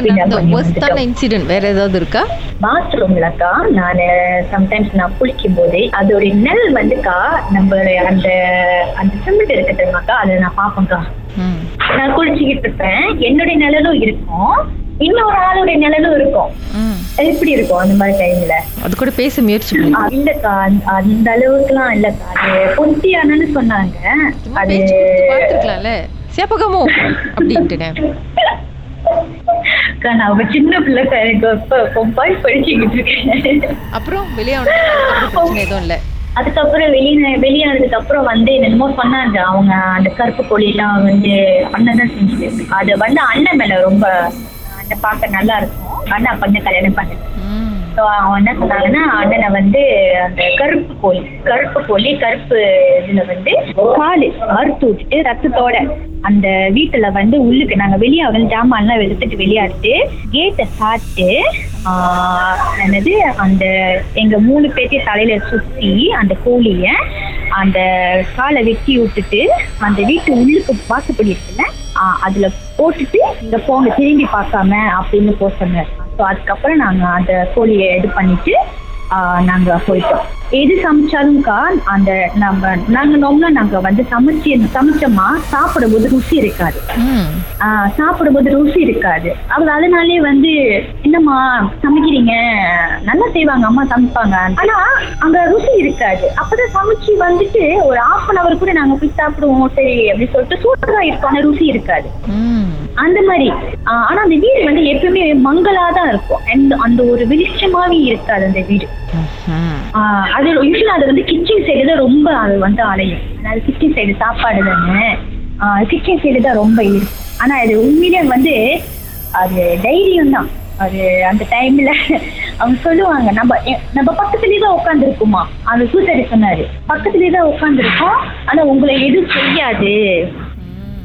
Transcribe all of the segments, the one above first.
நடந்த ஒர்ஸ்டான இன்சிடென்ட் வேற ஏதாவது இருக்கா? பாத்ரூம்லக்கா நான் சம்டைம்ஸ் நான் குளிக்கும் போது அதோட நெல் வந்துக்கா நம்மளுடைய அந்த அந்த சிமெண்ட் இருக்கு தெரியுமாக்கா அதை நான் பார்ப்பேன்க்கா நான் குளிச்சுக்கிட்டு இருப்பேன். என்னுடைய நிழலும் இருக்கும். இன்னொரு ஆளுடைய நிழலும் இருக்கும். எப்படி இருக்கும் அந்த மாதிரி டைம்ல அது கூட பேச முயற்சி இல்லக்கா அந்த- அந்த அளவுக்குலாம் இல்லக்கா அது பொந்தியானு சொன்னாங்க. அது சேப்பகமோ? அப்படின்ட்டுனே. அக்கா, நான் ஒரு சின்ன பிள்ளைக்கா எனக்கு பொம்பாய் படிச்சுக்கிட்டு இருக்கேன். அப்புறம் பிரச்சனை எதுவும் இல்லை. அதுக்கப்புறம் வெளியே வெளியானதுக்கு அப்புறம் வந்து என்னமோ சொன்னாங்க அவங்க அந்த கருப்பு கோழிலாம் வந்து அண்ணன் தான் செஞ்சு அது வந்து அண்ணன் மேல ரொம்ப அண்ணன் பார்க்க நல்லா இருக்கும். அப்ப வந்து கல்யாணம் பண்ணது ம். ஸோ அவன் என்ன சொன்னாங்கன்னா அண்ணனை வந்து அந்த கருப்பு கோழி கருப்பு கோழி கருப்பு இதுல வந்து காலு அறுத்து விட்டுட்டு ரத்தத்தோட அந்த வீட்டுல வந்து உள்ளுக்கு நாங்க வெளியே வந்து ஜாமான்லாம் எடுத்துட்டு விளையாடிட்டு கேட்டை சாப்பிட்டு என்னது அந்த எங்க மூணு பேர்த்தையும் தலையில சுத்தி அந்த கோழிய அந்த காலை வெட்டி விட்டுட்டு அந்த வீட்டு உள்ளுக்கு வாசப்படி இருக்குல்ல ஆஹ் அதுல போட்டுட்டு இந்த போங்க திரும்பி பார்க்காம அப்படின்னு போக சொன்னார். ஸோ அதுக்கப்புறம் நாங்க அந்த கோழியை இது பண்ணிட்டு ஆஹ் நாங்க போயிட்டோம். எது சமைச்சாலும்க்கா அந்த நம்ம நாங்க நார்மலா நாங்க வந்து சமைச்சு சமைச்சோமா சாப்பிடும்போது ருசி இருக்காது. சாப்பிடும்போது ருசி இருக்காது. அவங்க அதனாலே வந்து என்னம்மா சமைக்கிறீங்க? நல்லா செய்வாங்க அம்மா சமைப்பாங்க. ஆனா அங்க ருசி இருக்காது. அப்பதான் சமைச்சு வந்துட்டு ஒரு ஹாஃப் அன் அவர் கூட நாங்க போய் சாப்பிடுவோம் சரி அப்படின்னு சொல்லிட்டு சூப்பரா இருக்கும் ஆனா ருசி இருக்காது. அந்த மாதிரி. ஆனா அந்த வீடு வந்து எப்பவுமே மங்களா தான் இருக்கும். அண்ட் அந்த ஒரு வெளிச்சமாவே இருக்காது அந்த வீடு. அது யூஸ்வலா அது வந்து கிச்சன் சைடு தான் ரொம்ப அது வந்து அலையும். அதாவது கிச்சன் சைடு சாப்பாடு தானே. கிச்சன் சைடு தான் ரொம்ப இருக்கும். ஆனா அது உண்மையிலே வந்து அது தைரியம் தான். அது அந்த டைம்ல அவங்க சொல்லுவாங்க நம்ம நம்ம பக்கத்துலயே தான் உட்காந்துருக்குமா அந்த சூசரி சொன்னாரு. பக்கத்துலயே தான் உட்காந்துருக்கோம் ஆனா உங்களை எதுவும் செய்யாது.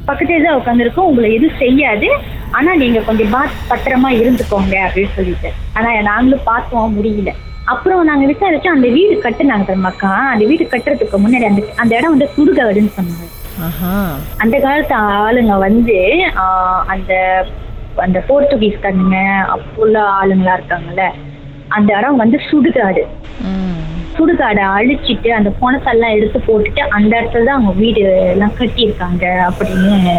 பக்கத்துல தான் உட்காந்துருக்கோம் உங்களை எதுவும் செய்யாது. ஆனா நீங்க கொஞ்சம் பாத் பத்திரமா இருந்துக்கோங்க அப்படின்னு சொல்லிட்டு. ஆனா நாங்களும் பார்த்தோம் முடியல. அப்புறம் நாங்க விசாரிச்சோம் அந்த வீடு கட்டுனாங்க தெரியுமாக்கா அந்த வீடு கட்டுறதுக்கு முன்னாடி அந்த அந்த இடம் வந்து சுடுகாடுன்னு சொன்னாங்க. அந்த காலத்து ஆளுங்க வந்து அந்த அந்த போர்த்துகீஸ் கண்ணுங்க அப்போள்ள ஆளுங்களா இருக்காங்கல்ல அந்த இடம் வந்து சுடுகாடு. ம். சுடுகாடை அழிச்சிட்டு அந்த பணத்தெல்லாம் எடுத்து போட்டுட்டு அந்த இடத்துல தான் அவங்க வீடு எல்லாம் கட்டியிருக்காங்க அப்படின்னு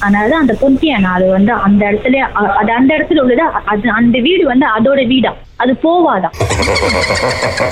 அதனால அந்த பொந்தியான அது வந்து அந்த இடத்துல அது அந்த இடத்துல உள்ளது அது அந்த வீடு வந்து அதோட வீடா அது போவாதான்.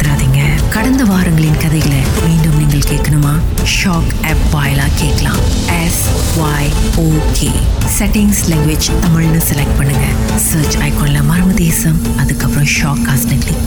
கடந்த வாரங்களின் கதைகளை மீண்டும் நீங்கள் கேட்கணுமா? ஷாக் ஆப் வாயிலா கேட்கலாம். S Y okay settings language தமிழ்னு செலக்ட் பண்ணுங்க. சர்ச் ஐகான்ல மர்ம தேசம் அதுக்கப்புறம் ஷாக் காஸ்ட்னு கிளிக்